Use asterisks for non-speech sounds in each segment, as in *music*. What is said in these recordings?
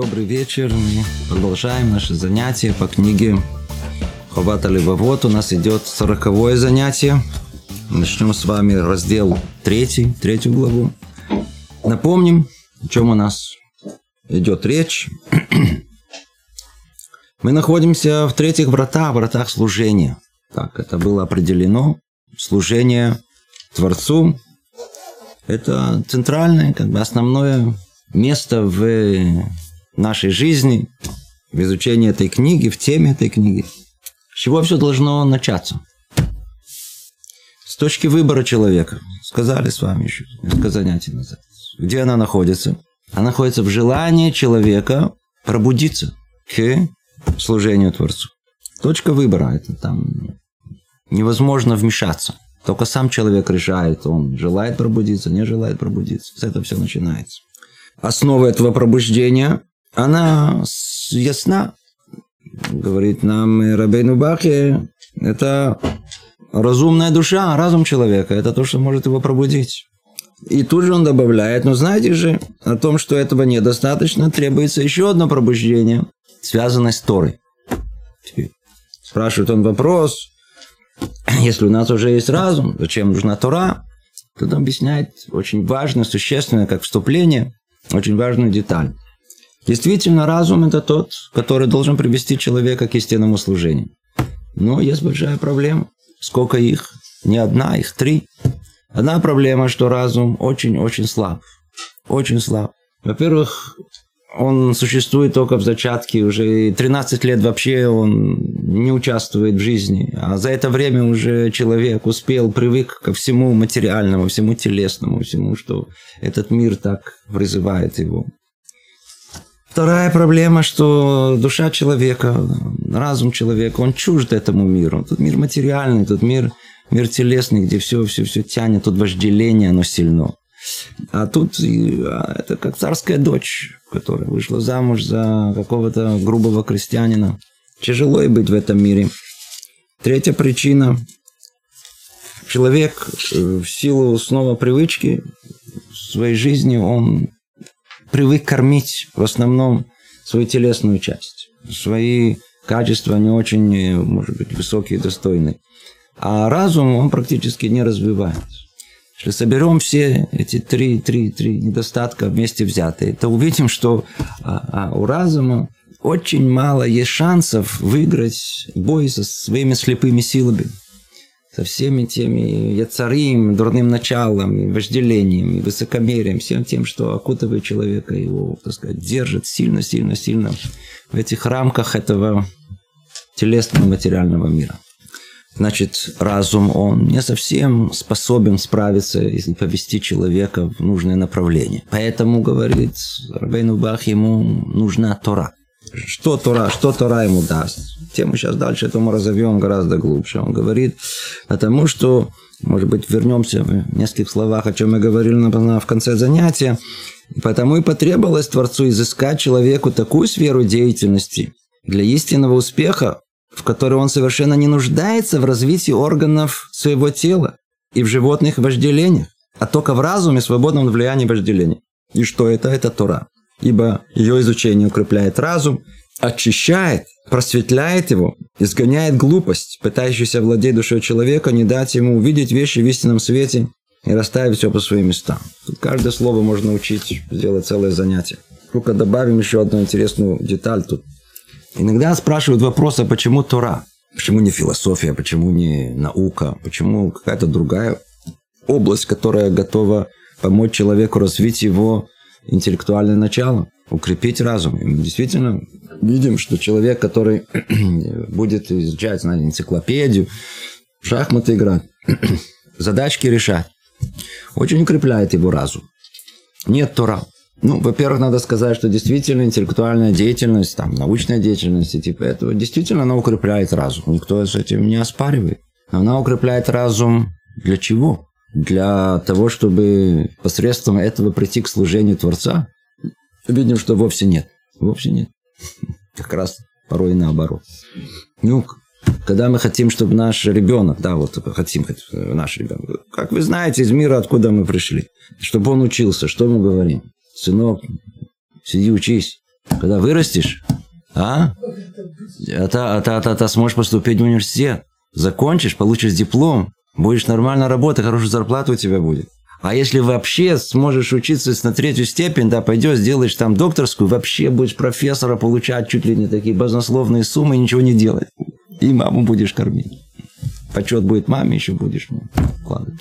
Добрый вечер. Мы продолжаем наше занятие по книге Ховата Левовод. У нас идет сороковое занятие. Начнем с вами раздел третий, третью главу. Напомним, о чем у нас идет речь. *clears throat* Мы находимся в третьих вратах, вратах служения. Так, это было определено. Служение Творцу – это центральное, как бы основное место в нашей жизни, в изучении этой книги, в теме этой книги. С чего все должно начаться? С точки выбора человека. Сказали с вами еще несколько занятий назад. Где она находится? Она находится в желании человека пробудиться к служению Творцу. Точка выбора. Это там невозможно вмешаться. Только сам человек решает, он желает пробудиться, не желает пробудиться. С этого все начинается. Основа этого пробуждения, она ясна. Говорит нам Рабейну Бахе, это разумная душа, разум человека. Это то, что может его пробудить. И тут же он добавляет, но знаете же о том, что этого недостаточно, требуется еще одно пробуждение, связанное с Торой. Спрашивает он вопрос, если у нас уже есть разум, зачем нужна Тора? Тут он объясняет очень важное, существенное, как вступление, очень важную деталь. Действительно, разум – это тот, который должен привести человека к истинному служению. Но есть большая проблема. Сколько их? Не одна, их три. Одна проблема, что разум очень-очень слаб. Очень слаб. Во-первых, он существует только в зачатке, уже 13 лет вообще он не участвует в жизни. А за это время уже человек успел, привык ко всему материальному, всему телесному, всему, что этот мир так призывает его. Вторая проблема, что душа человека, разум человека, он чужд этому миру. Тут мир материальный, тут мир, мир телесный, где все, все, все тянет, тут вожделение, оно сильно. А тут а, это как царская дочь, которая вышла замуж за какого-то грубого крестьянина. Тяжело и быть в этом мире. Третья причина. Человек э, в силу снова привычки в своей жизни, он привык кормить в основном свою телесную часть. Свои качества не очень, может быть, высокие достойные. А разум он практически не развивается. Если соберем все эти три, три, три недостатка вместе взятые, то увидим, что а, а, у разума очень мало есть шансов выиграть бой со своими слепыми силами. Со всеми теми яцарим, дурным началом, вожделением, высокомерием, всем тем, что окутывает человека, его, так сказать, держит сильно, сильно, сильно в этих рамках этого телесного материального мира значит, разум, он не совсем способен справиться и повести человека в нужное направление. Поэтому, говорит Рабейну Бах, ему нужна Тора. Что Тора, что Тора ему даст? Тему сейчас дальше это мы разовьем гораздо глубже. Он говорит, потому что, может быть, вернемся в нескольких словах, о чем мы говорили в конце занятия. Потому и потребовалось Творцу изыскать человеку такую сферу деятельности для истинного успеха, в которой он совершенно не нуждается в развитии органов своего тела и в животных вожделениях, а только в разуме, свободном от влияния вожделения. И что это? Это Тора. Ибо ее изучение укрепляет разум, очищает, просветляет его, изгоняет глупость, пытающуюся владеть душой человека, не дать ему увидеть вещи в истинном свете и расставить все по своим местам. Тут каждое слово можно учить, сделать целое занятие. Только добавим еще одну интересную деталь тут. Иногда спрашивают вопросы, почему Тора? Почему не философия, почему не наука, почему какая-то другая область, которая готова помочь человеку развить его интеллектуальное начало, укрепить разум. И мы действительно видим, что человек, который *clears throat* будет изучать знаете, энциклопедию, шахматы играть, *clears throat* задачки решать, очень укрепляет его разум. Нет Тора. Ну, во-первых, надо сказать, что действительно интеллектуальная деятельность, там, научная деятельность и типа этого, действительно она укрепляет разум. Никто с этим не оспаривает. Но она укрепляет разум для чего? Для того, чтобы посредством этого прийти к служению Творца? Видим, что вовсе нет. Вовсе нет. *laughs* Как раз порой наоборот. Ну, когда мы хотим, чтобы наш ребенок, да, вот хотим, наш ребенок, как вы знаете, из мира, откуда мы пришли, чтобы он учился, что мы говорим? сынок, сиди учись. Когда вырастешь, а? Это, это, это, это сможешь поступить в университет. Закончишь, получишь диплом, будешь нормально работать, хорошая зарплата у тебя будет. А если вообще сможешь учиться на третью степень, да, пойдешь, сделаешь там докторскую, вообще будешь профессора получать чуть ли не такие баснословные суммы, ничего не делать. И маму будешь кормить. Почет будет маме, еще будешь вкладывать.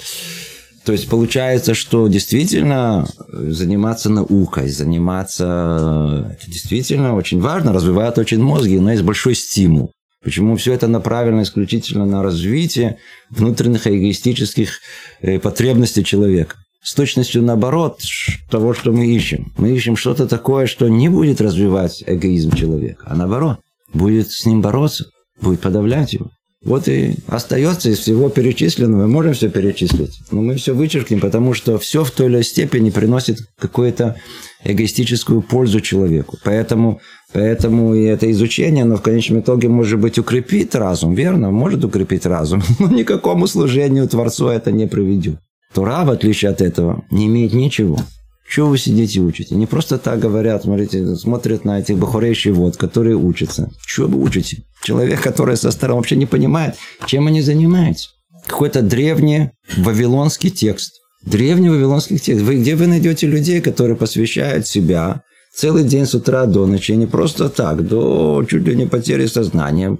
То есть получается, что действительно заниматься наукой, заниматься это действительно очень важно, развивает очень мозги, но есть большой стимул. Почему все это направлено исключительно на развитие внутренних эгоистических э, потребностей человека? С точностью наоборот того, что мы ищем. Мы ищем что-то такое, что не будет развивать эгоизм человека, а наоборот, будет с ним бороться, будет подавлять его. Вот и остается из всего перечисленного. Мы можем все перечислить, но мы все вычеркнем, потому что все в той или иной степени приносит какую-то эгоистическую пользу человеку. Поэтому, поэтому и это изучение, оно в конечном итоге, может быть, укрепит разум, верно? Может укрепить разум, *laughs* но никакому служению Творцу это не приведет. Тура, в отличие от этого, не имеет ничего. Чего вы сидите и учите? Не просто так говорят, смотрите, смотрят на этих бахурейший вот, которые учатся. Чего вы учите? Человек, который со стороны вообще не понимает, чем они занимаются. Какой-то древний вавилонский текст. Древний вавилонский текст. Вы, где вы найдете людей, которые посвящают себя целый день с утра до ночи, не просто так, до чуть ли не потери сознания,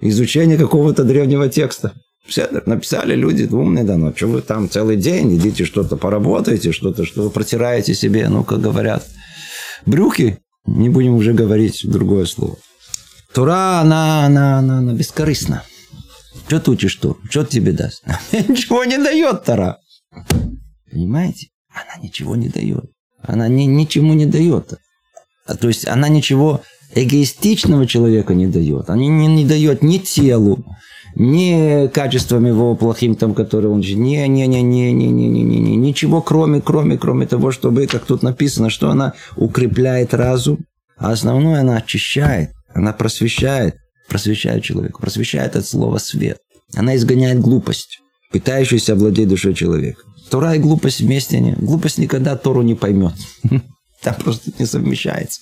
изучения какого-то древнего текста. Все написали люди умные, да, но что вы там целый день, идите что-то поработаете, что-то, что вы протираете себе, ну, как говорят, брюки, не будем уже говорить другое слово. Тура, она, она, она, она бескорыстна. Что ты учишь Тур? Что тебе даст? *laughs* Ничего не дает Тора. Понимаете? Она ничего не дает. Она ни, ничему не дает. А, то есть она ничего эгоистичного человека не дает. Она не, не дает ни телу, не качеством его плохим, там, которые он... Не, не, не, не, не, не, не, не, не, ничего, кроме, кроме, кроме того, чтобы, как тут написано, что она укрепляет разум, а основное она очищает, она просвещает, просвещает человека, просвещает от слова свет. Она изгоняет глупость, пытающуюся овладеть душой человека. Тора и глупость вместе не. Глупость никогда Тору не поймет. *laughs* Там просто не совмещается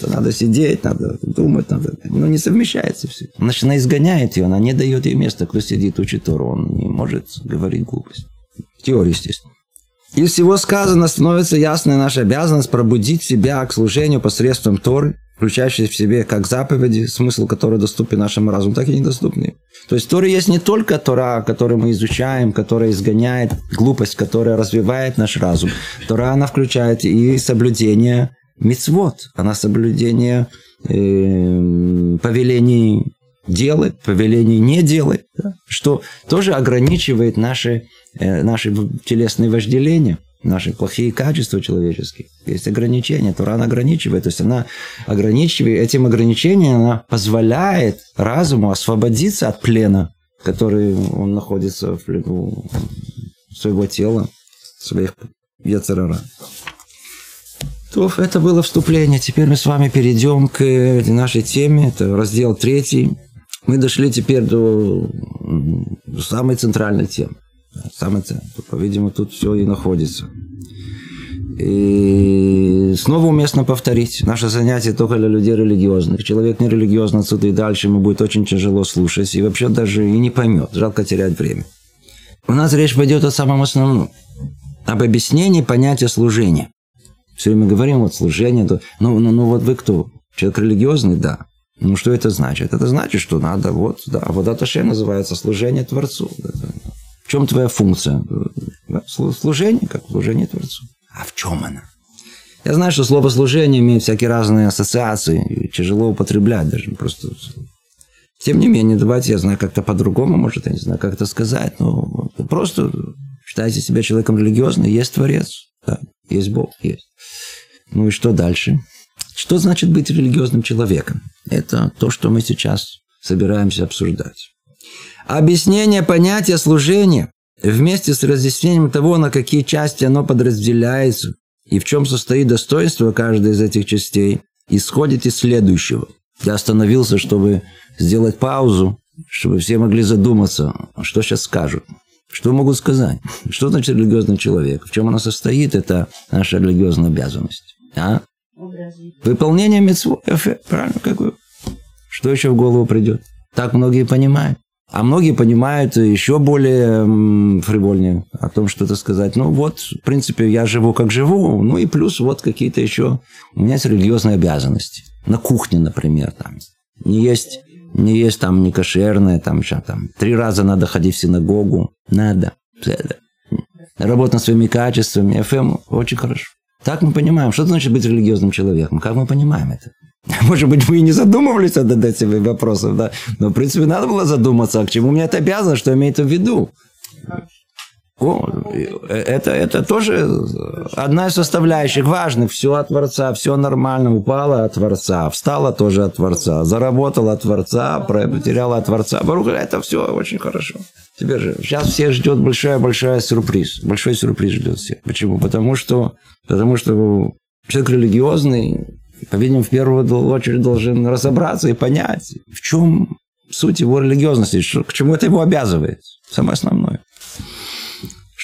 то надо сидеть, надо думать, надо... Ну, не совмещается все. Значит, она изгоняет ее, она не дает ей места. Кто сидит, учит Тору, он не может говорить глупость. Теория, естественно. Из всего сказано становится ясной наша обязанность пробудить себя к служению посредством Торы, включающей в себе как заповеди, смысл которой доступен нашему разуму, так и недоступны. То есть Тора есть не только Тора, которую мы изучаем, которая изгоняет глупость, которая развивает наш разум. Тора, она включает и соблюдение мицвод, она соблюдение э, повелений делать, повелений не делать, да? что тоже ограничивает наши, э, наши телесные вожделения, наши плохие качества человеческие. Есть ограничения, Туран ограничивает, то есть она ограничивает, этим ограничением она позволяет разуму освободиться от плена, который он находится в плену своего тела, своих яцерара. То это было вступление. Теперь мы с вами перейдем к нашей теме. Это раздел третий. Мы дошли теперь до самой центральной темы. Самой, по-видимому, тут все и находится. И снова уместно повторить. Наше занятие только для людей религиозных. Человек не религиозный отсюда и дальше ему будет очень тяжело слушать. И вообще даже и не поймет. Жалко терять время. У нас речь пойдет о самом основном. Об объяснении понятия служения. Все время говорим, вот служение, то, ну, ну, ну вот вы кто? Человек религиозный, да. Ну, что это значит? Это значит, что надо, вот, да, вот это ще называется служение Творцу. В чем твоя функция? Служение, как служение Творцу. А в чем она? Я знаю, что слово служение имеет всякие разные ассоциации, тяжело употреблять даже, просто... Тем не менее, давайте я знаю как-то по-другому, может, я не знаю, как это сказать, но просто считайте себя человеком религиозным, есть Творец, есть Бог, есть. Ну и что дальше? Что значит быть религиозным человеком? Это то, что мы сейчас собираемся обсуждать. Объяснение понятия служения вместе с разъяснением того, на какие части оно подразделяется и в чем состоит достоинство каждой из этих частей, исходит из следующего. Я остановился, чтобы сделать паузу, чтобы все могли задуматься, что сейчас скажут. Что могут сказать? Что значит религиозный человек? В чем она состоит? Это наша религиозная обязанность. А? Выполнение митцвот. Правильно, как бы. Что еще в голову придет? Так многие понимают. А многие понимают еще более фривольнее о том, что это сказать. Ну вот, в принципе, я живу как живу, ну и плюс вот какие-то еще... У меня есть религиозные обязанности. На кухне, например, там. Не есть, не есть там не кошерное, там, сейчас, там. Три раза надо ходить в синагогу. Надо. Работа над своими качествами. ФМ очень хорошо. Так мы понимаем, что значит быть религиозным человеком. Как мы понимаем это? *laughs* Может быть, мы и не задумывались над этими вопросами, да? Но, в принципе, надо было задуматься, а к чему мне это обязано, что имеет в виду. О, это, это тоже одна из составляющих важных. Все от Творца, все нормально. Упала от Творца, встала тоже от Творца, заработала от Творца, потеряла от Творца. Баруха, это все очень хорошо. Теперь же, сейчас всех ждет большая-большая сюрприз. Большой сюрприз ждет всех. Почему? Потому что, потому что человек религиозный, по-видимому, в первую очередь должен разобраться и понять, в чем суть его религиозности, к чему это его обязывает. Самое основное.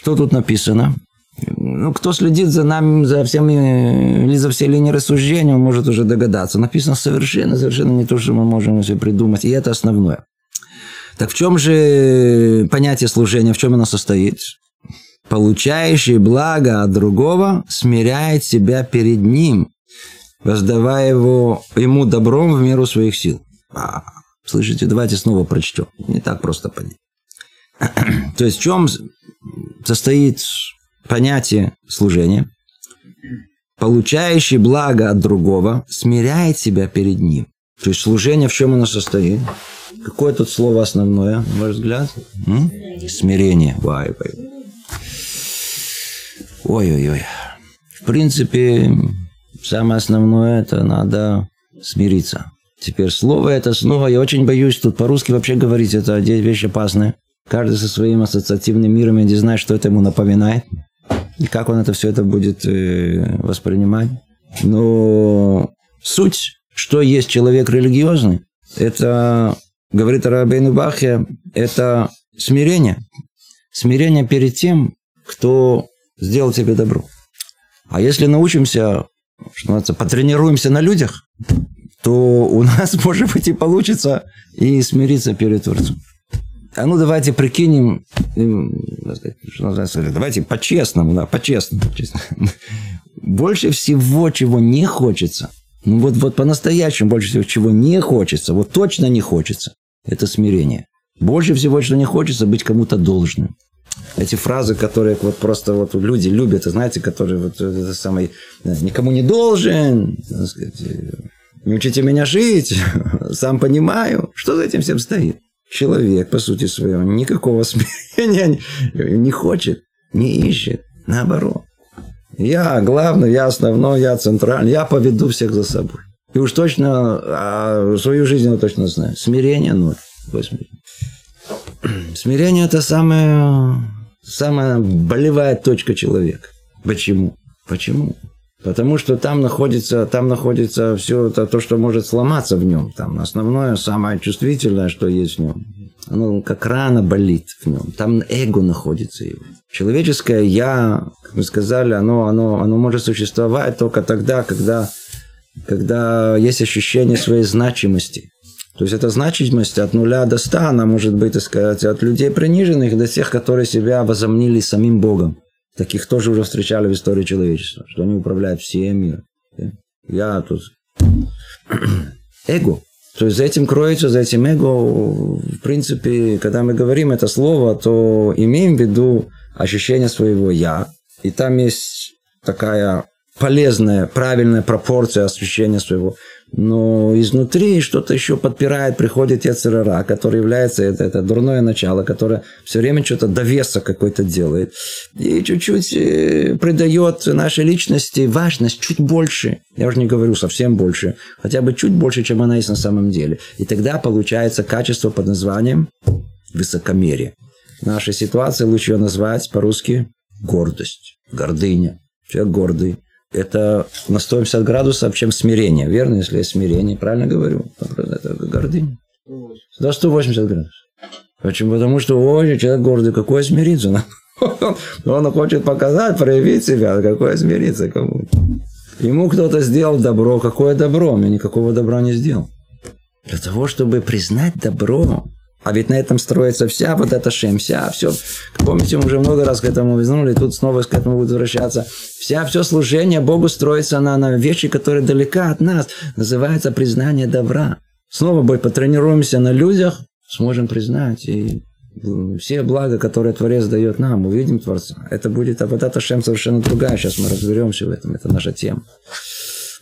Что тут написано? Ну, кто следит за нами, за всеми, или за всей линией рассуждения, он может уже догадаться. Написано совершенно, совершенно не то, что мы можем себе придумать. И это основное. Так в чем же понятие служения, в чем оно состоит? Получающий благо от другого смиряет себя перед ним, воздавая его, ему добром в меру своих сил. А, слышите, давайте снова прочтем. Не так просто понять. *clears throat* То есть в чем состоит понятие служения? Получающий благо от другого смиряет себя перед ним. То есть служение в чем оно состоит? Какое тут слово основное, на ваш взгляд? М? Смирение. Ой-ой-ой. В принципе, самое основное это надо смириться. Теперь слово это снова, я очень боюсь тут по-русски вообще говорить, это вещь опасная. Каждый со своим ассоциативным миром, я не знаю, что это ему напоминает. И как он это все это будет э, воспринимать. Но суть, что есть человек религиозный, это, говорит Рабейну Бахе, это смирение. Смирение перед тем, кто сделал тебе добро. А если научимся что называется, потренируемся на людях, то у нас, *laughs* может быть, и получится и смириться перед Творцом. А ну давайте прикинем, называется, давайте по-честному, да, по-честному. *laughs* Больше всего, чего не хочется, ну вот, вот по-настоящему больше всего, чего не хочется, вот точно не хочется, это смирение. Больше всего, что не хочется, быть кому-то должным эти фразы, которые вот просто вот люди любят, знаете, которые вот это самый никому не должен, сказать, не учите меня жить, *laughs* сам понимаю, что за этим всем стоит. Человек, по сути своего, никакого *laughs* смирения не хочет, не ищет, наоборот. Я главный, я основной, я центральный, я поведу всех за собой. И уж точно, а свою жизнь я точно знаю. Смирение ноль. *clears throat* Смирение – это самая, самая болевая точка человека. Почему? Почему? Потому что там находится, там находится все это, то, что может сломаться в нем. Там основное, самое чувствительное, что есть в нем. Оно как рана болит в нем. Там эго находится его. Человеческое «я», как мы сказали, оно, оно, оно может существовать только тогда, когда, когда есть ощущение своей значимости. То есть эта значимость от нуля до ста, она может быть, так сказать, от людей приниженных до тех, которые себя возомнили самим Богом. Таких тоже уже встречали в истории человечества, что они управляют всем миром. Я тут... *clears throat* Эго. То есть за этим кроется, за этим эго, в принципе, когда мы говорим это слово, то имеем в виду ощущение своего «я». И там есть такая полезная, правильная пропорция ощущения своего но изнутри что-то еще подпирает, приходит Яцерара, который является, это, это дурное начало, которое все время что-то довеса какой-то делает. И чуть-чуть э, придает нашей личности важность чуть больше. Я уже не говорю совсем больше, хотя бы чуть больше, чем она есть на самом деле. И тогда получается качество под названием высокомерие. В нашей ситуации лучше ее назвать по-русски гордость, гордыня. Человек гордый это на 150 градусов, чем смирение. Верно, если есть смирение, правильно говорю? Это гордыня. Да, 180 градусов. Почему? Потому что, ой, человек гордый, какое смириться? *laughs* Он хочет показать, проявить себя, какое смириться кому? Ему кто-то сделал добро. Какое добро? Он никакого добра не сделал. Для того, чтобы признать добро, а ведь на этом строится вся вот эта шем, вся, все. Помните, мы уже много раз к этому вернули, тут снова к этому будут возвращаться. Вся, все служение Богу строится на, на вещи, которые далека от нас. Называется признание добра. Снова бой, потренируемся на людях, сможем признать и все блага, которые Творец дает нам, увидим Творца. Это будет, а эта шем совершенно другая. Сейчас мы разберемся в этом, это наша тема.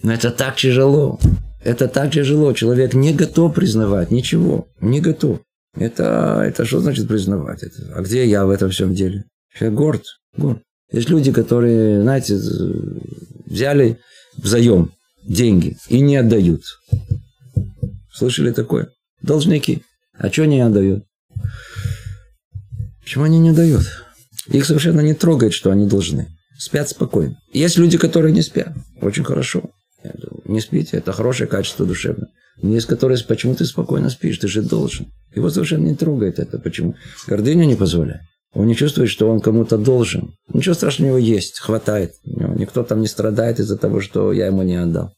Но это так тяжело. Это так тяжело. Человек не готов признавать ничего. Не готов. Это, это что значит признавать? Это, а где я в этом всем деле? Я горд, горд. Есть люди, которые, знаете, взяли взаем деньги и не отдают. Слышали такое? Должники. А что не отдают? Почему они не дают? Их совершенно не трогает, что они должны. Спят спокойно. Есть люди, которые не спят. Очень хорошо. Не спите, это хорошее качество душевное. Но есть которые, почему ты спокойно спишь, ты же должен. Его совершенно не трогает это. Почему? Гордыня не позволяет. Он не чувствует, что он кому-то должен. Ничего страшного у него есть, хватает. Никто там не страдает из-за того, что я ему не отдал.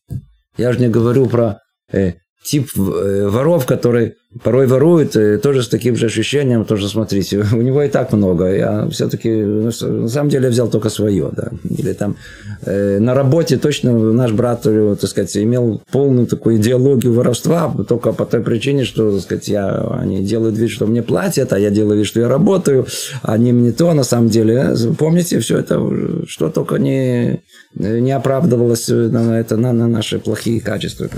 Я же не говорю про э, тип э, воров, которые порой воруют, э, тоже с таким же ощущением, тоже смотрите, *laughs* у него и так много, я все-таки, ну, на самом деле, взял только свое, да, или там э, на работе точно наш брат, э, так сказать, имел полную такую идеологию воровства, только по той причине, что, так сказать, я, они делают вид, что мне платят, а я делаю вид, что я работаю, а они мне то, на самом деле, помните, все это, что только не, не оправдывалось на, это, на, на наши плохие качества.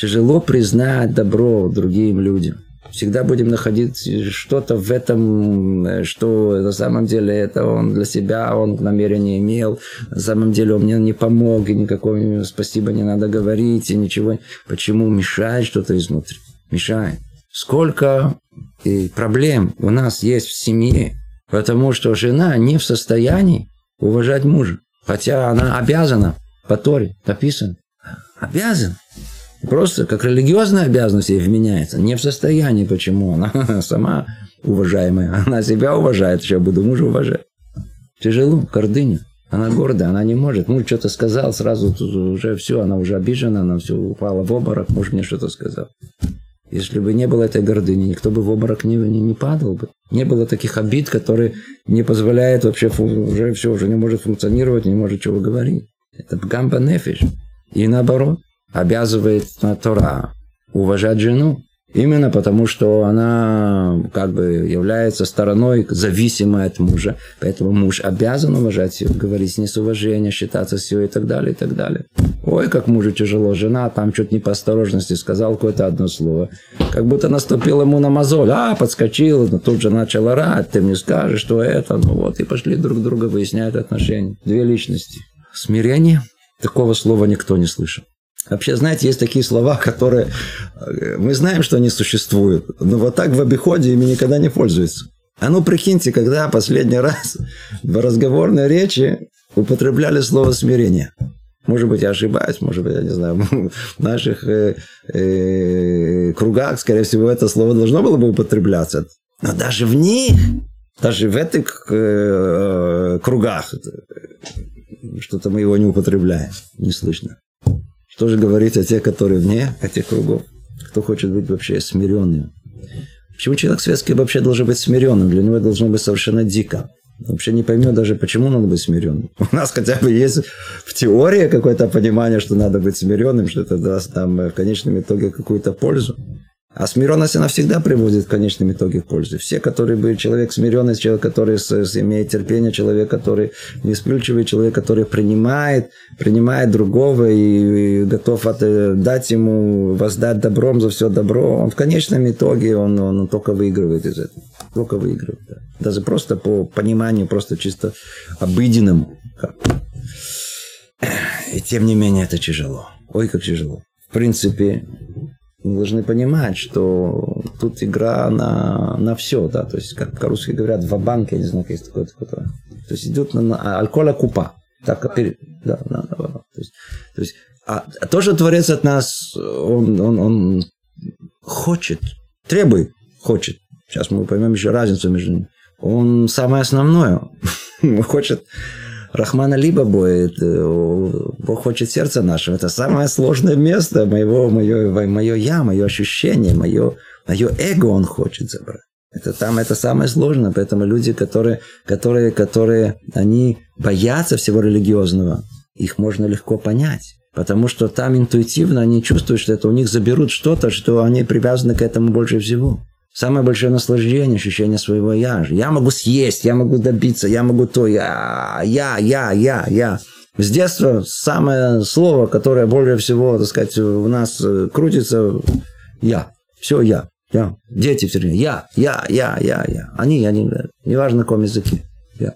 Тяжело признать добро другим людям. Всегда будем находить что-то в этом, что на самом деле это он для себя, он намерение имел. На самом деле он мне не помог, и никакого спасибо не надо говорить, и ничего. Почему мешает что-то изнутри? Мешает. Сколько и проблем у нас есть в семье, потому что жена не в состоянии уважать мужа. Хотя она обязана, по Торе написано, обязана. Просто как религиозная обязанность ей вменяется. Не в состоянии, почему. Она *laughs* сама уважаемая. Она себя уважает, еще буду мужа уважать. Тяжело, гордыня. Она гордая, она не может. Муж что-то сказал, сразу уже все, она уже обижена, она все упала в обморок, муж мне что-то сказал. Если бы не было этой гордыни, никто бы в обморок не, не, не падал бы. Не было таких обид, которые не позволяют вообще, уже все, уже не может функционировать, не может чего говорить. Это гамба нефиш. И наоборот обязывает Тора уважать жену. Именно потому, что она как бы является стороной зависимой от мужа. Поэтому муж обязан уважать ее, говорить с ней с уважением, считаться с ее и так далее, и так далее. Ой, как мужу тяжело. Жена там чуть не по осторожности сказал какое-то одно слово. Как будто наступил ему на мозоль. А, подскочил, но тут же начал орать. Ты мне скажешь, что это. Ну вот, и пошли друг друга выяснять отношения. Две личности. Смирение. Такого слова никто не слышал. Вообще, знаете, есть такие слова, которые э, мы знаем, что они существуют, но вот так в обиходе ими никогда не пользуются. А ну прикиньте, когда последний раз в разговорной речи употребляли слово смирение. Может быть, я ошибаюсь, может быть, я не знаю, *laughs* в наших э, э, кругах, скорее всего, это слово должно было бы употребляться. Но даже в них, даже в этих э, э кругах, э, что-то мы его не употребляем, не слышно. Что же говорить о тех, которые вне этих кругов? Кто хочет быть вообще смиренным? Почему человек светский вообще должен быть смиренным? Для него должно быть совершенно дико. Вообще не поймет даже, почему надо быть смиренным. *laughs* У нас хотя бы есть в теории какое-то понимание, что надо быть смиренным, что это даст нам в конечном итоге какую-то пользу. А смиренность, она всегда приводит в конечном итоге к пользе. Все, которые были человек смиренный, человек, который имеет терпение, человек, который не вспыльчивый, человек, который принимает, принимает другого и, и готов от, э, дать ему, воздать добром за все добро, он в конечном итоге, он, он, он только выигрывает из этого. Только выигрывает. Да. Даже просто по пониманию, просто чисто обыденному. И тем не менее это тяжело. Ой, как тяжело. В принципе, мы должны понимать, что тут игра на, на все, да, то есть, как по-русски говорят, в банке, я не знаю, есть такое, такое. То есть, идет на, на алкоголя купа. Так, да, да, да, да. То есть, то есть а то, что Творец от нас, он, он, он хочет, требует, хочет. Сейчас мы поймем еще разницу между ними. Он самое основное. *laughs* хочет Рахмана либо боет, Бог хочет сердца нашего. Это самое сложное место моего, мое, мое я, мое ощущение, мое, мое эго он хочет забрать. Это там это самое сложное, поэтому люди, которые, которые, которые, они боятся всего религиозного, их можно легко понять. Потому что там интуитивно они чувствуют, что это у них заберут что-то, что они привязаны к этому больше всего. Самое большое наслаждение, ощущение своего я. Я могу съесть, я могу добиться, я могу то, я, я, я, я, я. С детства самое слово, которое более всего, так сказать, у нас э, крутится, я. Все я. Я. Дети все время. Я, я, я, я, я. Они, они, неважно на каком языке. Я.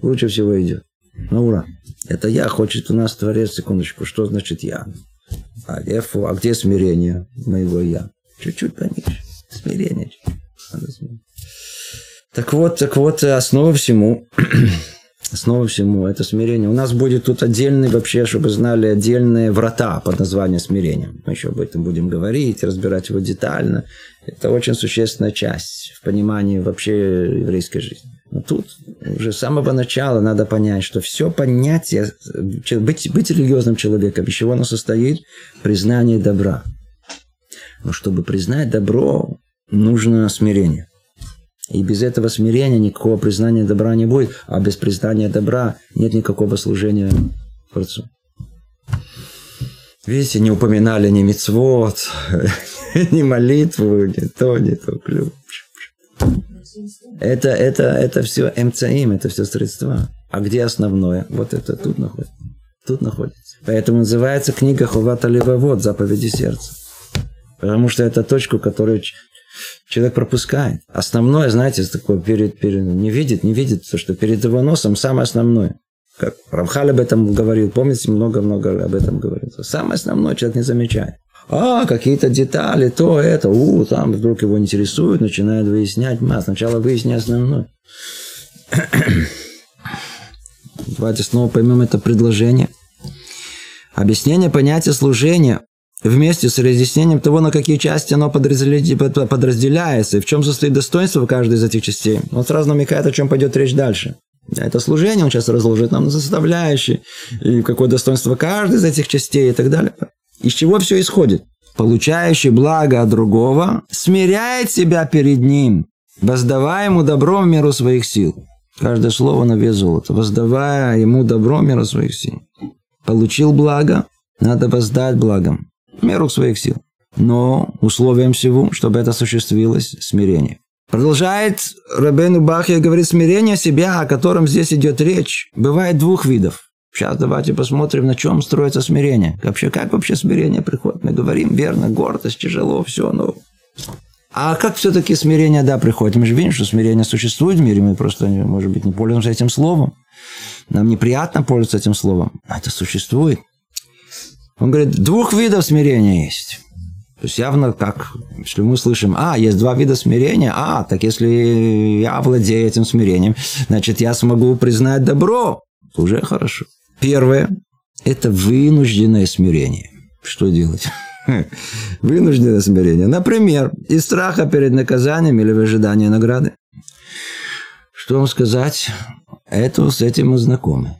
Лучше всего идет. Ну, ура. Это я хочет у нас Творец, секундочку. Что значит я? А, а где смирение моего я? Чуть-чуть пониже. Смирение. Так вот, так вот, основа всему, *clears throat* основа всему это смирение. У нас будет тут отдельный, вообще, чтобы знали, отдельные врата под названием смирения. Мы еще об этом будем говорить, разбирать его детально. Это очень существенная часть в понимании вообще еврейской жизни. Но тут уже с самого начала надо понять, что все понятие, быть, быть религиозным человеком, из чего оно состоит? Признание добра. Но чтобы признать добро, нужно смирение. И без этого смирения никакого признания добра не будет, а без признания добра нет никакого служения Творцу. Видите, не упоминали ни мецвод, *laughs* ни молитву, ни то, ни то. Это, это, это все МЦИМ, это все средства. А где основное? Вот это тут находится. Тут находится. Поэтому называется книга Хувата Левовод, заповеди сердца. Потому что это точку, которую человек пропускает. Основное, знаете, такое перед, перед, не видит, не видит, то, что перед его носом самое основное. Как Рамхаль об этом говорил, помните, много-много об этом говорил. Самое основное человек не замечает. А, какие-то детали, то, это, у, там вдруг его интересует, начинает выяснять. А, сначала выясни основное. *coughs* Давайте снова поймем это предложение. Объяснение понятия служения вместе с разъяснением того, на какие части оно подразделяется, и в чем состоит достоинство каждой из этих частей. Он сразу намекает, о чем пойдет речь дальше. Это служение он сейчас разложит нам на составляющие, и какое достоинство каждой из этих частей и так далее. Из чего все исходит? Получающий благо от другого смиряет себя перед ним, воздавая ему добро в меру своих сил. Каждое слово на вес золота. Воздавая ему добро в меру своих сил. Получил благо, надо воздать благом меру своих сил. Но условием всего, чтобы это осуществилось, смирение. Продолжает Рабену Бахия говорит, смирение себя, о котором здесь идет речь, бывает двух видов. Сейчас давайте посмотрим, на чем строится смирение. Вообще, как вообще смирение приходит? Мы говорим, верно, гордость, тяжело, все, но... А как все-таки смирение, да, приходит? Мы же видим, что смирение существует в мире, мы просто, может быть, не пользуемся этим словом. Нам неприятно пользоваться этим словом. А это существует. Он говорит, двух видов смирения есть. То есть явно как, если мы слышим, а, есть два вида смирения, а, так если я владею этим смирением, значит, я смогу признать добро, уже хорошо. Первое – это вынужденное смирение. Что делать? *laughs* Вынужденное смирение. Например, из страха перед наказанием или в ожидании награды. Что вам сказать? Это с этим мы знакомы.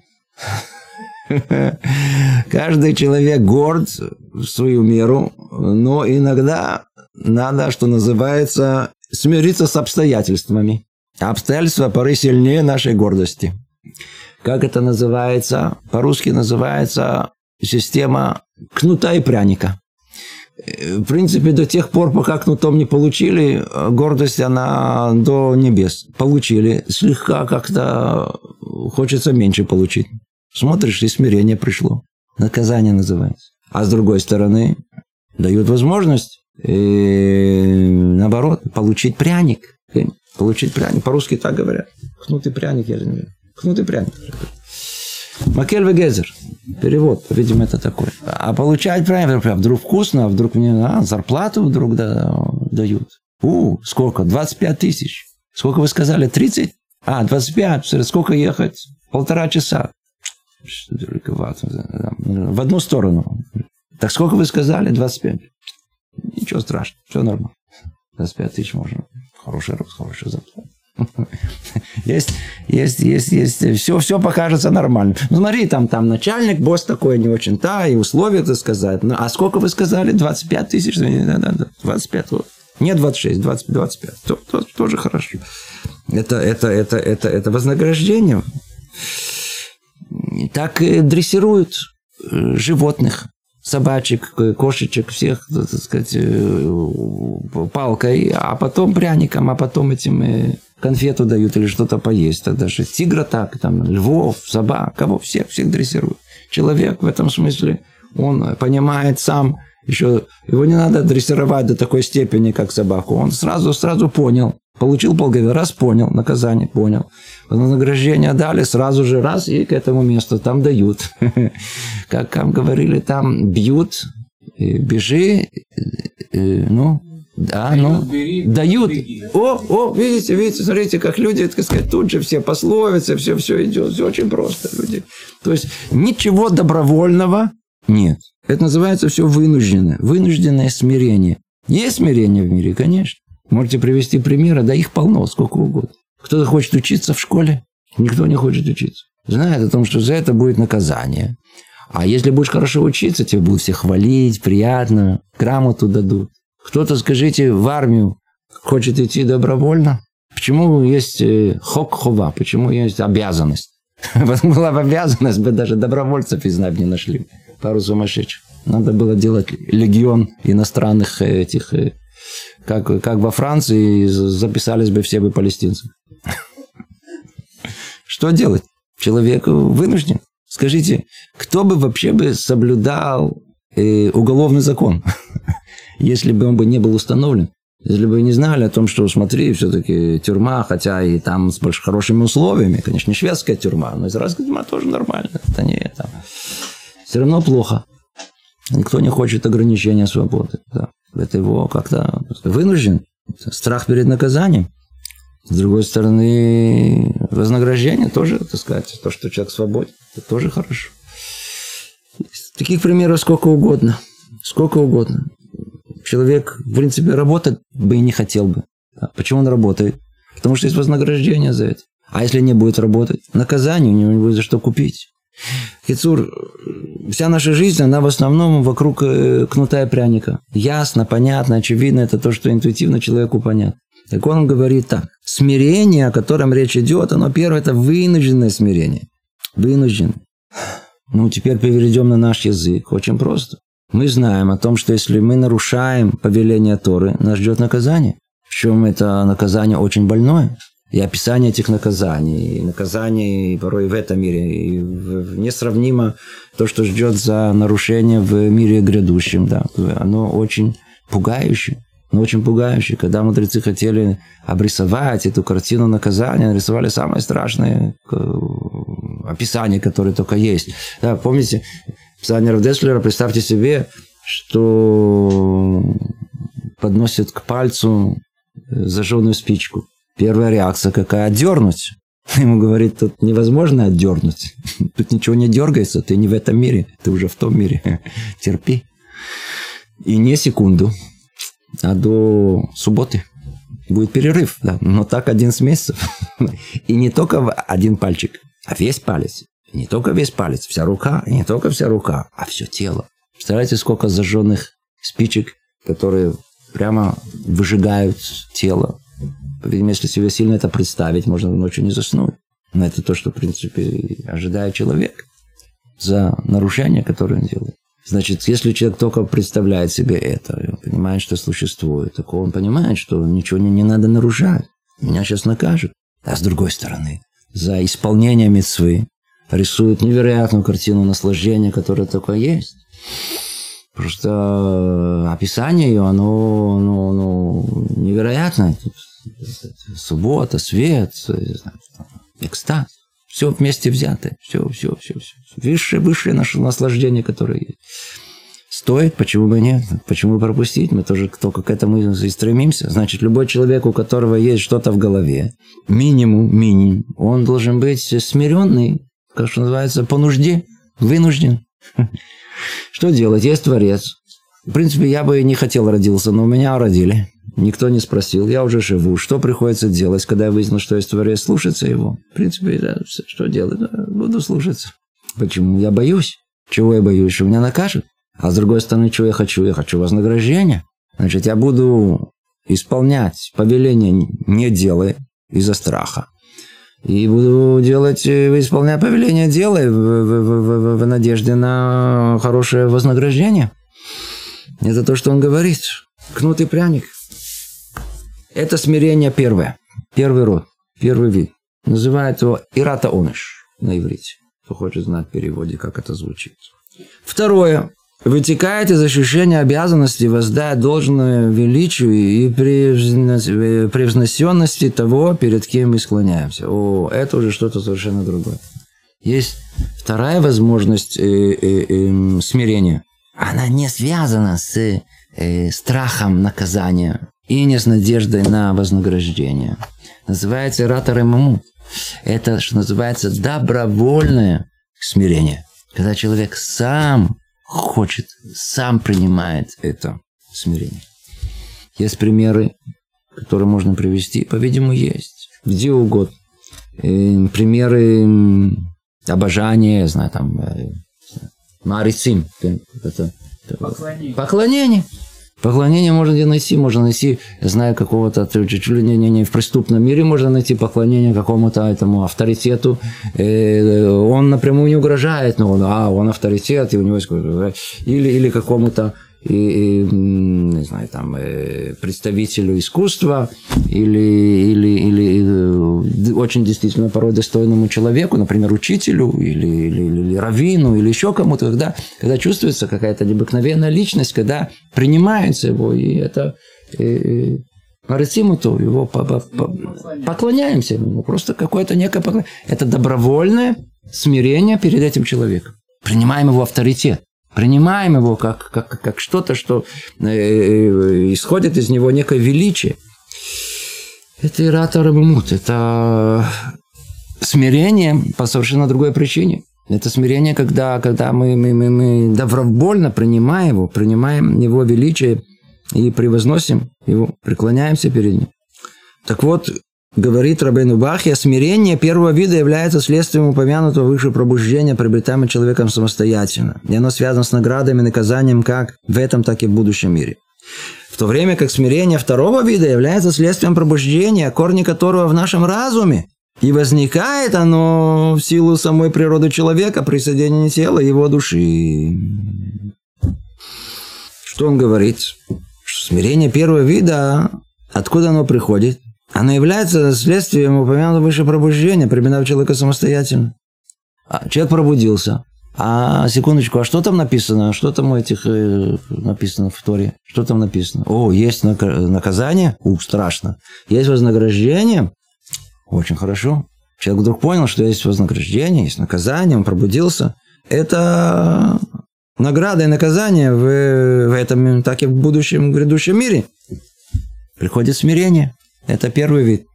*laughs* Каждый человек горд в свою меру, но иногда надо, что называется, смириться с обстоятельствами. Обстоятельства порой сильнее нашей гордости. Как это называется? По-русски называется система кнута и пряника. В принципе, до тех пор, пока кнутом не получили, гордость, она до небес. Получили. Слегка как-то хочется меньше получить. Смотришь, и смирение пришло. Наказание называется. А с другой стороны, дают возможность, и, наоборот, получить пряник. Получить пряник. По-русски так говорят. Хнутый пряник, я же не Хнутый пряник. Макель Вегезер. Перевод, видимо, это такой. А получать пряник, вдруг вкусно, а вдруг мне а, зарплату вдруг да, дают. У, сколько? 25 тысяч. Сколько вы сказали? 30? А, 25. Сколько ехать? Полтора часа. В одну сторону. Так сколько вы сказали? 25. Ничего страшного, все нормально. 25 тысяч можно. Хороший рост, хорошая зарплата. *laughs* Есть, есть, есть, есть. Все, все покажется нормально. Ну, смотри, там, там начальник, босс такой не очень, да, и условия, так сказать. Ну, а сколько вы сказали? 25 тысяч? Да, да, да, 25. Нет, 26, 20, 25. То, то, тоже хорошо. Это, это, это, это, это вознаграждение. Так дрессируют э, животных собачек, кошечек, всех, так сказать, э, палкой, а потом пряником, а потом этим э, конфету дают или что-то поесть. Тогда же тигра так, там, львов, собак, кого всех, всех дрессируют. Человек в этом смысле, он понимает сам, еще его не надо дрессировать до такой степени, как собаку. Он сразу, сразу понял, Получил полгода, раз понял, наказание понял. Вознаграждение дали, сразу же раз и к этому месту там дают. *laughs* Как там говорили, там бьют, бежи, ну, да, ну, дают. О, о, видите, видите, смотрите, как люди, так сказать, тут же все пословицы, все, все идет, все очень просто, люди. То есть ничего добровольного нет. Это называется все вынужденное, вынужденное смирение. Есть смирение в мире, конечно. Можете привести примеры, да их полно, сколько угодно. Кто-то хочет учиться в школе, никто не хочет учиться. Знает о том, что за это будет наказание. А если будешь хорошо учиться, тебя будут все хвалить, приятно, грамоту дадут. Кто-то, скажите, в армию хочет идти добровольно. Почему есть э, хок-хова? Почему есть обязанность? *laughs* Была бы обязанность, бы даже добровольцев из не нашли. Пару сумасшедших. Надо было делать легион иностранных э, этих э, как, как во Франции записались бы все бы палестинцы. Что делать? Человек вынужден. Скажите, кто бы вообще бы соблюдал э, уголовный закон, *laughs* если бы он бы не был установлен? Если бы не знали о том, что, смотри, все-таки тюрьма, хотя и там с большими хорошими условиями, конечно, не шведская тюрьма, но израильская тюрьма тоже нормально. Это не это. Все равно плохо. Никто не хочет ограничения свободы. Да. Это его как-то вынужден. Страх перед наказанием. С другой стороны, вознаграждение тоже, так сказать, то, что человек свободен, это тоже хорошо. Таких примеров сколько угодно. Сколько угодно. Человек, в принципе, работать бы и не хотел бы. Почему он работает? Потому что есть вознаграждение за это. А если не будет работать? Наказание у него не будет за что купить. Кицур, вся наша жизнь, она в основном вокруг э, кнута и пряника. Ясно, понятно, очевидно, это то, что интуитивно человеку понятно. Так он говорит так. Смирение, о котором речь идет, оно первое, это вынужденное смирение. Вынужденное. Ну, теперь переведем на наш язык. Очень просто. Мы знаем о том, что если мы нарушаем повеление Торы, нас ждет наказание. Причем это наказание очень больное и описание этих наказаний, и наказаний порой в этом мире, и несравнимо то, что ждет за нарушение в мире грядущем, да, оно очень пугающее, но очень пугающее. Когда мудрецы хотели обрисовать эту картину наказания, нарисовали самое страшное э, описание, которое только есть. Да, помните, писание Равдеслера, представьте себе, что подносят к пальцу зажженную спичку. Первая реакция какая? Отдернуть. *laughs* Ему говорит, тут невозможно отдернуть. *laughs* Тут ничего не дергается, ты не в этом мире, ты уже в том мире. *laughs* Терпи. И не секунду, а до субботы будет перерыв. Да. Но так один с месяцев. И не только один пальчик, а весь палец. Не только весь палец, вся рука, и не только вся рука, а все тело. Представляете, сколько зажженных спичек, которые прямо выжигают тело, если себе сильно это представить, можно ночью не заснуть. Но это то, что, в принципе, ожидает человек за нарушение, которое он делает. Значит, если человек только представляет себе это, он понимает, что существует, так он понимает, что ничего не, не надо нарушать. Меня сейчас накажут. А с другой стороны, за исполнение мецвы рисует невероятную картину наслаждения, которая только есть. Просто описание ее, оно, оно, оно невероятное суббота, свет, экстаз. Все вместе взятое. Все, все, все, все. Высшее, высшее наше наслаждение, которое есть. Стоит, почему бы нет? Почему пропустить? Мы тоже только к этому и стремимся. Значит, любой человек, у которого есть что-то в голове, минимум, минимум, он должен быть смиренный, как что называется, по нужде, вынужден. *laughs* Что делать? Есть Творец. В принципе, я бы не хотел родился, но меня родили. Никто не спросил, я уже живу. Что приходится делать, когда я выяснил, что есть Творец? Слушаться его. В принципе, да, что делать? Буду слушаться. Почему? Я боюсь. Чего я боюсь? Что меня накажут. А с другой стороны, чего я хочу? Я хочу вознаграждения. Значит, я буду исполнять повеление не делая из-за страха. И буду делать, э, исполнять повеление делая в, в, в, в, в надежде на хорошее вознаграждение. Это то, что он говорит. Кнут и пряник. Это смирение первое. Первый род. Первый вид. Называют его ирата оныш на иврите. Кто хочет знать в переводе, как это звучит. Второе вытекает из ощущения обязанности воздать должное величию и превзносенности того, перед кем мы склоняемся. О, это уже что-то совершенно другое. Есть вторая возможность э, э, э, смирения. Она не связана с э, страхом наказания и не с надеждой на вознаграждение. Называется ратор ММУ. Это, что называется, добровольное смирение. Когда человек сам хочет, сам принимает это смирение. Есть примеры, которые можно привести, по-видимому, есть. Где угодно. И примеры обожания, я знаю, там, э, Марицим. Это, поклонение. поклонение. Поклонение можно где найти, можно найти, я знаю, какого-то, чуть ли не, не, не в преступном мире можно найти поклонение какому-то этому авторитету. Э, он напрямую не угрожает, но он, а, он авторитет, и у него есть или, или какому-то и, и не знаю, там, э, представителю искусства или, или, или э, очень действительно порой достойному человеку, например, учителю или, или, или раввину или еще кому-то, когда, когда чувствуется какая-то необыкновенная личность, когда принимается его, и это и, Марисимуту, его по, по, по, поклоняемся ему. Просто какое-то некое поклонение. Это добровольное смирение перед этим человеком. Принимаем его авторитет. Принимаем его как, как, как что-то, что э, э, исходит из него некое величие. Это иратор Мут, это смирение по совершенно другой причине. Это смирение, когда, когда мы, мы, мы, мы добровольно принимаем его, принимаем его величие и превозносим его, преклоняемся перед ним. Так вот, Говорит Рабейну Бахья, смирение первого вида является следствием упомянутого выше пробуждения, приобретаемого человеком самостоятельно. И оно связано с наградами и наказанием как в этом, так и в будущем мире. В то время как смирение второго вида является следствием пробуждения, корни которого в нашем разуме. И возникает оно в силу самой природы человека при соединении тела и его души. Что он говорит? Смирение первого вида, откуда оно приходит? Оно является следствием упомянутого выше пробуждения, применяв человека самостоятельно. А человек пробудился. А секундочку, а что там написано? Что там у этих э, написано в Торе? Что там написано? О, есть наказание? Ух, страшно. Есть вознаграждение? Очень хорошо. Человек вдруг понял, что есть вознаграждение, есть наказание, он пробудился. Это награда и наказание в, в этом, так и в будущем, грядущем мире. Приходит смирение. Это первый вид.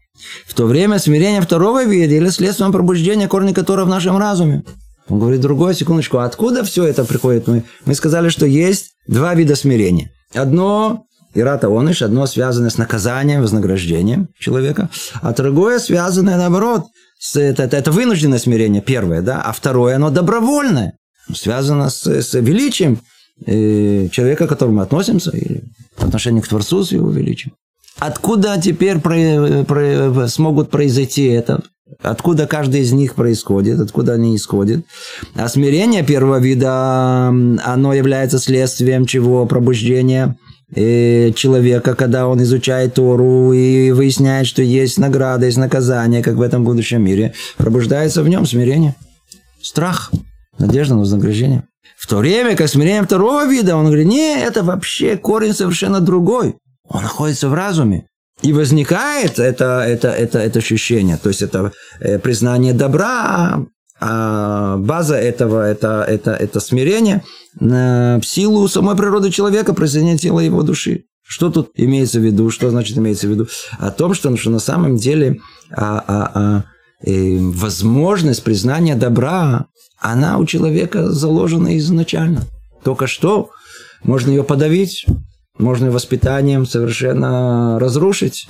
В то время смирение второго вида или следствием пробуждения, корни которого в нашем разуме. Он говорит, другое, секундочку, откуда все это приходит? Мы, мы сказали, что есть два вида смирения. Одно Ирата Оныш, одно связанное с наказанием, вознаграждением человека, а другое связанное, наоборот, с, это, это, это вынужденное смирение, первое, да, а второе, оно добровольное, связано с, с величием э, человека, к которому мы относимся, или по отношению к Творцу с его величием. Откуда теперь про, про, смогут произойти это? Откуда каждый из них происходит, откуда они исходят. А смирение первого вида, оно является следствием чего? Пробуждения э, человека, когда он изучает Тору и выясняет, что есть награда, есть наказание, как в этом будущем мире. Пробуждается в нем смирение, страх, надежда на вознаграждение. В то время как смирение второго вида, он говорит, не, это вообще корень совершенно другой. Он находится в разуме. И возникает это, это, это, это ощущение, то есть это э, признание добра, а база этого это, это, это смирение в силу самой природы человека, произведения тела его души. Что тут имеется в виду? Что значит имеется в виду? О том, что, что на самом деле а, а, а, э, возможность признания добра, она у человека заложена изначально. Только что можно ее подавить, можно воспитанием совершенно разрушить.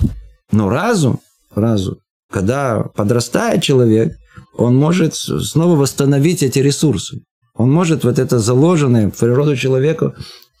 Но разум, разум, когда подрастает человек, он может снова восстановить эти ресурсы. Он может вот это заложенное в природу человека,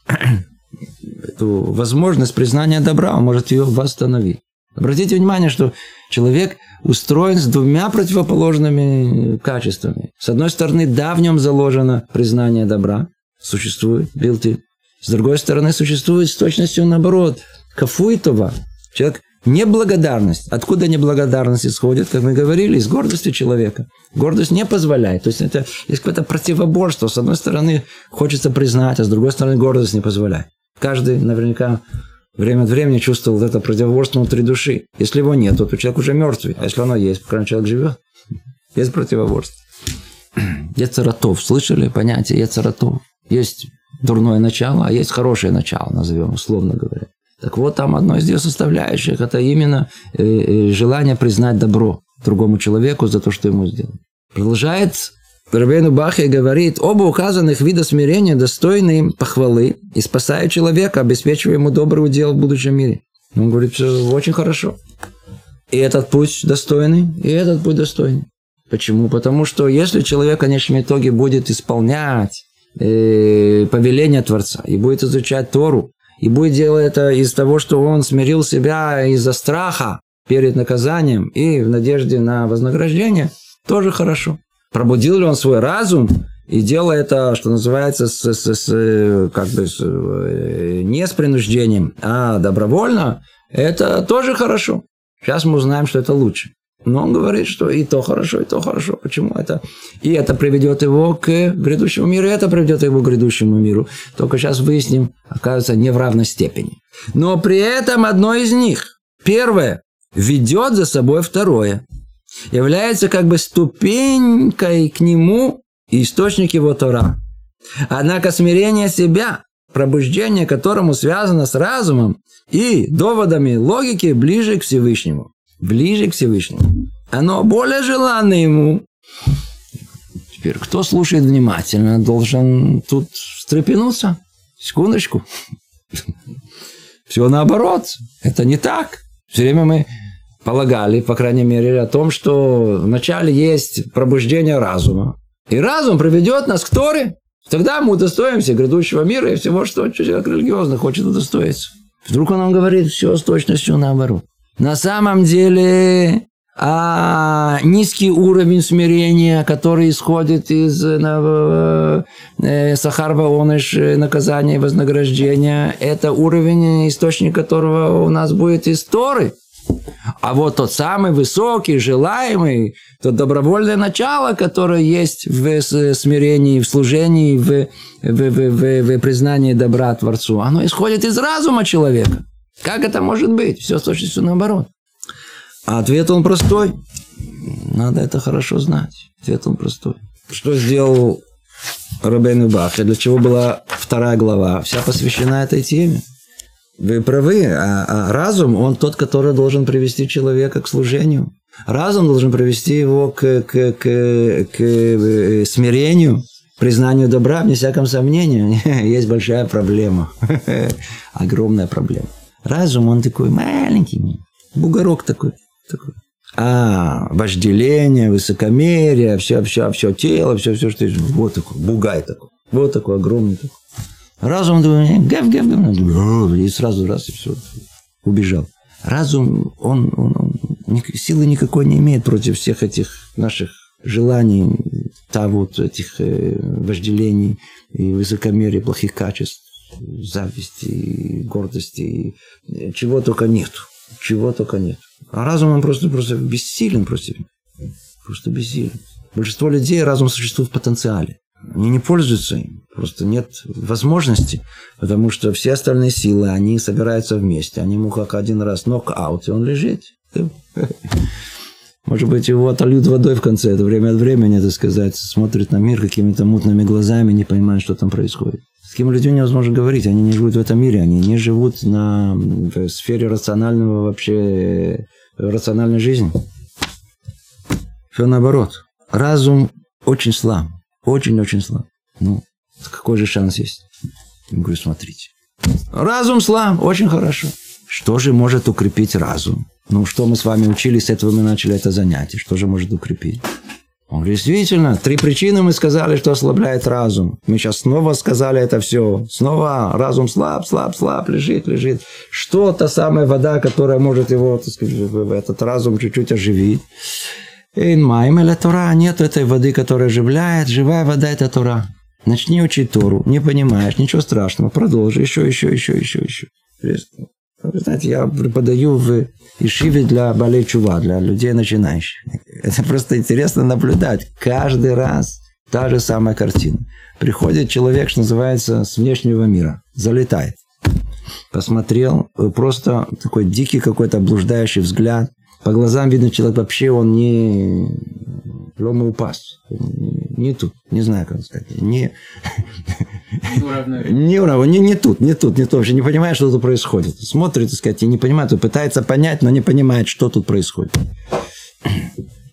*clears throat* эту возможность признания добра, он может ее восстановить. Обратите внимание, что человек устроен с двумя противоположными качествами. С одной стороны, да, в нем заложено признание добра, существует, билти. С другой стороны, существует с точностью наоборот. Кафуитова. Человек Неблагодарность. Откуда неблагодарность исходит, как мы говорили, из гордости человека. Гордость не позволяет. То есть это есть какое-то противоборство. С одной стороны, хочется признать, а с другой стороны, гордость не позволяет. Каждый наверняка время от времени чувствовал это противоборство внутри души. Если его нет, то человек уже мертвый. А если оно есть, пока человек живет, есть противоборство. *clears throat* Ецаратов. Слышали понятие Ецаратов? Есть дурное начало, а есть хорошее начало, назовем условно говоря. Так вот, там одно из ее составляющих – это именно э, э, желание признать добро другому человеку за то, что ему сделал. Продолжает Рабейну Бахе говорит, оба указанных вида смирения достойны похвалы и спасают человека, обеспечивая ему добрый удел в будущем мире. Он говорит, все очень хорошо. И этот путь достойный, и этот путь достойный. Почему? Потому что если человек в конечном итоге будет исполнять э, повеление Творца и будет изучать Тору, и будет делать это из того, что он смирил себя из-за страха перед наказанием и в надежде на вознаграждение, тоже хорошо. Пробудил ли он свой разум и делал это, что называется, с, с, с, как бы с, э, не с принуждением, а добровольно, это тоже хорошо. Сейчас мы узнаем, что это лучше. Но он говорит, что и то хорошо, и то хорошо. Почему это? И это приведет его к грядущему миру, и это приведет его к грядущему миру. Только сейчас выясним, оказывается, не в равной степени. Но при этом одно из них, первое, ведет за собой второе. Является как бы ступенькой к нему и источник его Тора. Однако смирение себя, пробуждение которому связано с разумом и доводами логики ближе к Всевышнему ближе к Всевышнему. Оно более желанно ему. Теперь, кто слушает внимательно, должен тут встрепенуться. Секундочку. Все наоборот. Это не так. Все время мы полагали, по крайней мере, о том, что вначале есть пробуждение разума. И разум приведет нас к Торе. Тогда мы удостоимся грядущего мира и всего, что человек религиозно хочет удостоиться. Вдруг он нам говорит все с точностью наоборот. На самом деле а низкий уровень смирения, который исходит из э, э, Сахарва Оныш, наказания и вознаграждения, это уровень, источник которого у нас будет из Торы. А вот тот самый высокий, желаемый, то добровольное начало, которое есть в смирении, в служении, в, в, в, в, в признании добра Творцу, оно исходит из разума человека. Как это может быть? Все с точностью наоборот. А ответ он простой. Надо это хорошо знать. Ответ он простой. Что сделал Рабейн Бах? И для чего была вторая глава? Вся посвящена этой теме. Вы правы, а, а разум, он тот, который должен привести человека к служению. Разум должен привести его к, к, к, к э, смирению, признанию добра, вне всяком сомнении. *laughs* Есть большая проблема. *laughs* Огромная проблема. Разум, он такой маленький, бугорок такой. такой. А вожделение, высокомерие, все, все, все тело, все, все, что есть. Вот такой, бугай такой. Вот такой огромный такой. Разум думает, гав, гав, гав, и сразу раз, и все, убежал. Разум, он, он, он силы никакой не имеет против всех этих наших желаний, та вот этих э, вожделений и высокомерия, плохих качеств зависти, гордости, чего только нет. Чего только нет. А разум он просто, просто бессилен против Просто бессилен. Большинство людей разум существует в потенциале. Они не пользуются им. Просто нет возможности, потому что все остальные силы, они собираются вместе. Они ему как один раз нок-аут, и он лежит. *laughs* Может быть, его отольют водой в конце. Это время от времени, так сказать, смотрит на мир какими-то мутными глазами, не понимает, что там происходит. С кем людьми невозможно говорить, они не живут в этом мире, они не живут на, в сфере рационального вообще, рациональной жизни. Все наоборот. Разум очень слаб, очень-очень слаб. Ну, какой же шанс есть? Я говорю, смотрите. Разум слаб, очень хорошо. Что же может укрепить разум? Ну, что мы с вами учили, с этого мы начали это занятие. Что же может укрепить? Он действительно, три причины мы сказали, что ослабляет разум. Мы сейчас снова сказали это все. Снова разум слаб, слаб, слаб, лежит, лежит. Что та самая вода, которая может его, так сказать, этот разум чуть-чуть оживить? Инмайм или Тора. Нет этой воды, которая оживляет. Живая вода – это Тора. Начни учить Тору. Не понимаешь, ничего страшного. Продолжи. Еще, еще, еще, еще, еще. Вы знаете, я преподаю в Ишиве для болей чува, для людей начинающих. Это просто интересно наблюдать. Каждый раз та же самая картина. Приходит человек, что называется, с внешнего мира, залетает. Посмотрел, просто такой дикий какой-то блуждающий взгляд. По глазам видно, человек вообще он не лома упасть. Не тут, не знаю, как сказать. Не, *laughs* не, не, не тут, не тут, не тут. Вообще не понимает, что тут происходит. Смотрит, так сказать, и не понимает, пытается понять, но не понимает, что тут происходит.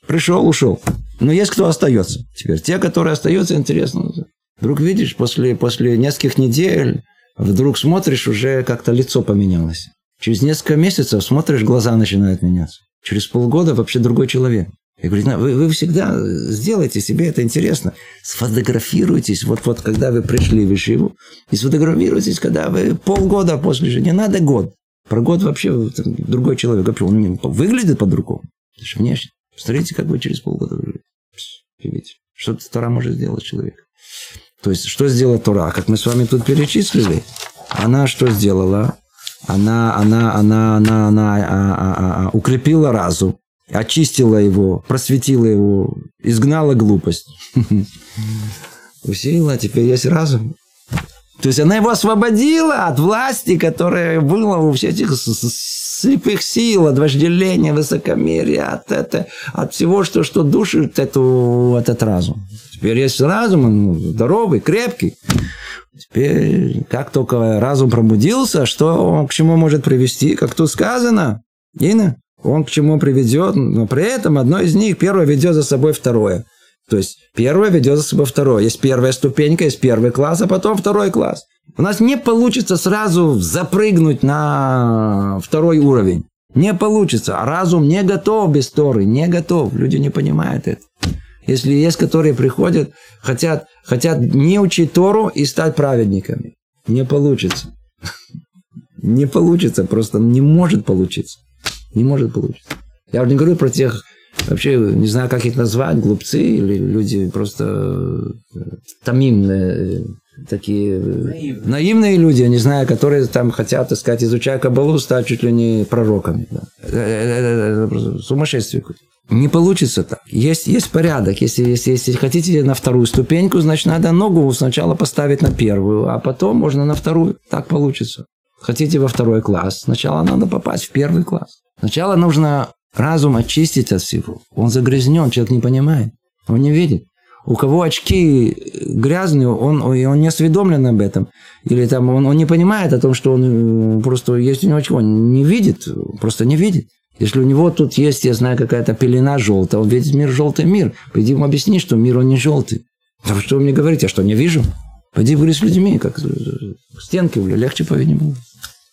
Пришел, ушел. Но есть кто остается. Теперь те, которые остаются, интересно. Вдруг видишь, после, после нескольких недель, вдруг смотришь, уже как-то лицо поменялось. Через несколько месяцев смотришь, глаза начинают меняться. Через полгода вообще другой человек. Я говорю, вы, вы всегда сделайте себе это интересно. Сфотографируйтесь, вот-вот, когда вы пришли в Ишиву, и сфотографируйтесь, когда вы полгода после же. Не надо год. Про год вообще другой человек. Вообще, он выглядит по-другому. Внешне. Посмотрите, как вы через полгода выглядите. Что Тора может сделать человек. То есть, что сделала Тора? Как мы с вами тут перечислили, она что сделала? Она, она, она, она, она, она а, а, а, укрепила разум очистила его, просветила его, изгнала глупость. *laughs* Усилила, теперь есть разум. То есть она его освободила от власти, которая была у всех этих слепых сил, от вожделения, высокомерия, от, это, от всего, что, что душит эту, этот разум. Теперь есть разум, он здоровый, крепкий. Теперь, как только разум пробудился, что к чему может привести, как тут сказано, Ина, он к чему приведет, но при этом одно из них, первое ведет за собой второе. То есть первое ведет за собой второе. Есть первая ступенька, есть первый класс, а потом второй класс. У нас не получится сразу запрыгнуть на второй уровень. Не получится. А разум не готов без Торы, не готов. Люди не понимают это. Если есть, которые приходят, хотят, хотят не учить Тору и стать праведниками. Не получится. *laughs* Не получится, просто не может получиться. Не может получиться. Я уже не говорю про тех, вообще не знаю, как их назвать, глупцы или люди просто э, томимные, такие наивные. наивные люди, не знаю, которые там хотят, так сказать, изучая Кабалу, стать чуть ли не пророками. Да. Это, это, сумасшествие Не получится так. Есть, есть порядок. Если, если, если хотите на вторую ступеньку, значит, надо ногу сначала поставить на первую, а потом можно на вторую. Так получится. Хотите во второй класс, сначала надо попасть в первый класс. Сначала нужно разум очистить от всего. Он загрязнен, человек не понимает. Он не видит. У кого очки грязные, он, он не осведомлен об этом. Или там он, он не понимает о том, что он э, просто есть у него очко. Он не видит, просто не видит. Если у него тут есть, я знаю, какая-то пелена желтая, он видит мир желтый мир. Пойди ему объясни, что мир он не желтый. Да что вы мне говорите, я что, не вижу? Пойди говори с людьми, как стенки, легче, по-видимому.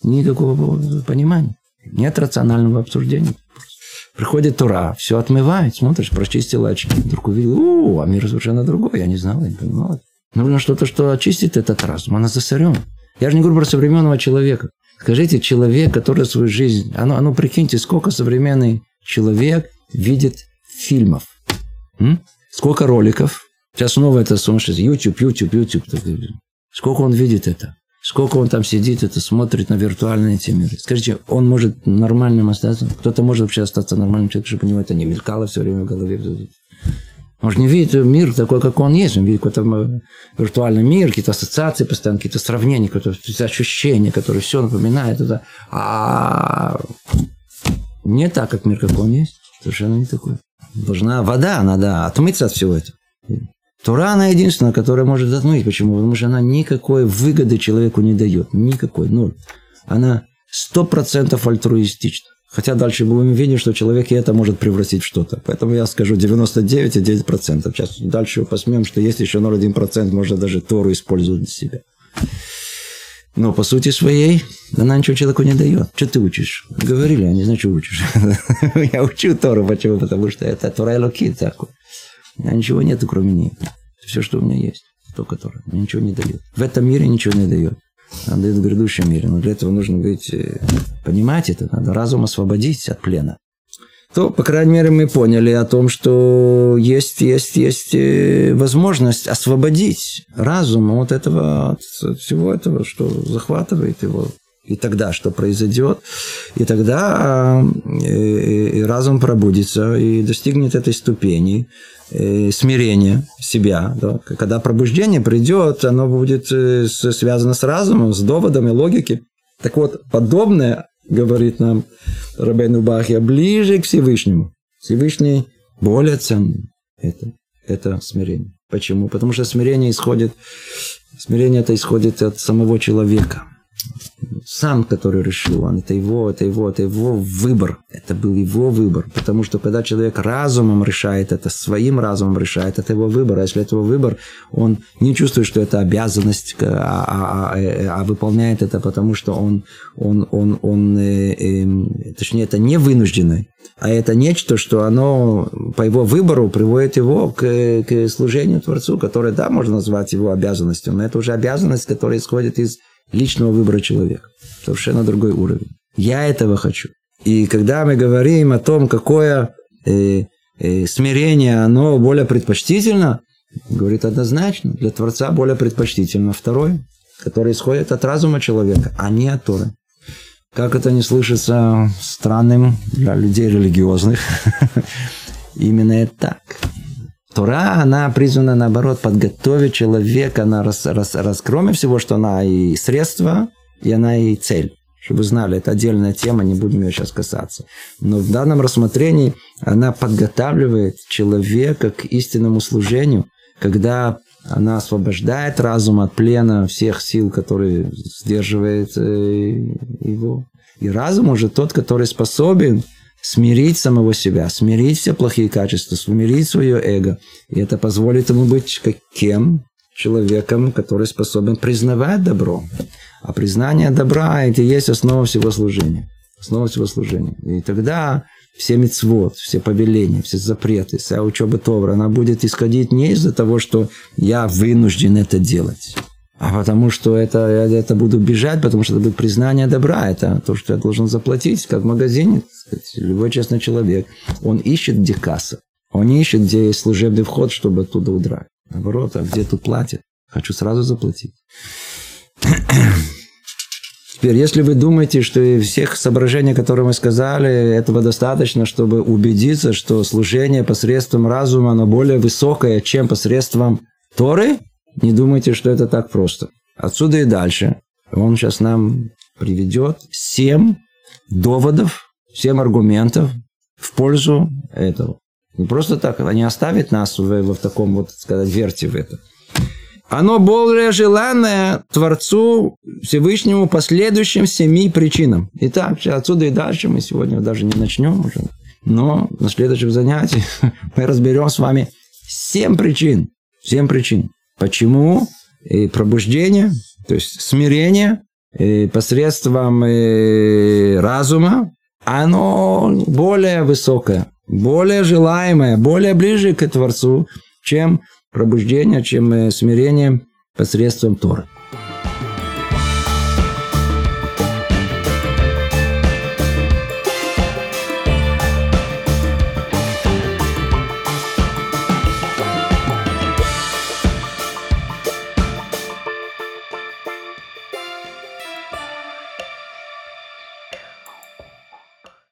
Никакого понимания. Нет рационального обсуждения. Приходит Тура, все отмывает, смотришь, прочистила очки. Вдруг увидел, о, а мир совершенно другой, я не знал, я не понимал. Нужно что-то, что очистит этот разум, она засорен. Я же не говорю про современного человека. Скажите, человек, который свою жизнь... А ну, а ну прикиньте, сколько современный человек видит фильмов. М? Сколько роликов. Сейчас снова это сумасшедшее. YouTube, YouTube, YouTube. Сколько он видит это. Сколько он там сидит, это смотрит на виртуальные эти миры. Скажите, он может нормальным остаться? Кто-то может вообще остаться нормальным человеком, чтобы у него это не мелькало все время в голове. Он же не видит мир такой, как он есть. Он видит какой-то виртуальный мир, какие-то ассоциации постоянно, какие-то сравнения, какие-то ощущения, которые все напоминают. Это. А не так, как мир, как он есть. Совершенно не такой. Должна вода, надо отмыться от всего этого. Тура, она единственная, которая может отмыть. Почему? Потому что она никакой выгоды человеку не дает. Никакой. Ноль. Она сто процентов альтруистична. Хотя дальше будем видеть, что человек и это может превратить в что-то. Поэтому я скажу 99,9%. Сейчас дальше посмеем, что есть еще 0,1%, может даже Тору использовать для себя. Но по сути своей она ничего человеку не дает. Что ты учишь? Говорили, я не знаю, что учишь. *laughs* Я учу Тору. Почему? Потому что это Тора Элоки такой. У меня ничего нету, кроме нее. Все, что у меня есть. Только Тора. Мне ничего не дает. В этом мире ничего не дает. Она дает в грядущем мире. Но для этого нужно быть... Э, понимать это. Надо разум освободить от плена то, по крайней мере, мы поняли о том, что есть, есть, есть э, возможность освободить разум от этого, от всего этого, что захватывает его. И тогда что произойдет? И тогда э, разум пробудится и достигнет этой ступени э, смирения себя. Да? Когда пробуждение придет, оно будет связано с разумом, с доводами логики. Так вот, подобное говорит нам Рабейну Бахья, ближе к Всевышнему. Всевышний более ценный. Это, это смирение. Почему? Потому что смирение исходит, смирение это исходит от самого человека сам, который решил, он, это его, это его, это его выбор. Это был его выбор. Потому что когда человек разумом решает это, своим разумом решает, это его выбор. А если это его выбор, он не чувствует, что это обязанность, а, а, а, а выполняет это, потому что он, он, он, он э, э, точнее, это не вынужденное, а это нечто, что оно по его выбору приводит его к, к служению Творцу, которое, да, можно назвать его обязанностью, но это уже обязанность, которая исходит из личного выбора человека. Совершенно другой уровень. Я этого хочу. И когда мы говорим о том, какое э, э, смирение, оно более предпочтительно, говорит однозначно, для Творца более предпочтительно второе, которое исходит от разума человека, а не от Торы. Как это не слышится странным для людей религиозных, *laughs* именно это так. Тора, она призвана, наоборот, подготовить человека, она рас, рас, рас, кроме всего, что она и средство, и она и цель. Чтобы знали, это отдельная тема, не будем ее сейчас касаться. Но в данном рассмотрении она подготавливает человека к истинному служению, когда она освобождает разум от плена всех сил, которые сдерживает э, его. И разум уже тот, который способен смирить самого себя, смирить все плохие качества, смирить свое эго. И это позволит ему быть как кем? Человеком, который способен признавать добро. А признание добра – это и есть основа всего служения. Основа всего служения. И тогда все мецвод, все повеления, все запреты, вся учеба Товра, она будет исходить не из-за того, что я вынужден это делать, а потому что это, я это буду бежать, потому что это будет признание добра. Это то, что я должен заплатить, как в магазине. Сказать, любой честный человек, он ищет, где касса. Он не ищет, где есть служебный вход, чтобы оттуда удрать. Наоборот, а где тут платят? Хочу сразу заплатить. *clears throat* Теперь, если вы думаете, что из всех соображений, которые мы сказали, этого достаточно, чтобы убедиться, что служение посредством разума, оно более высокое, чем посредством Торы, не думайте, что это так просто. Отсюда и дальше. Он сейчас нам приведет семь доводов, семь аргументов в пользу этого. Не просто так, не оставит нас в, в таком вот, сказать, верте в это. Оно более желанное Творцу Всевышнему по следующим семи причинам. Итак, отсюда и дальше мы сегодня даже не начнем уже. Но на следующем занятии *laughs* мы разберем с вами семь причин. Семь причин. Почему и пробуждение, то есть смирение и посредством и разума, оно более высокое, более желаемое, более ближе к Творцу, чем пробуждение, чем смирение посредством Торы.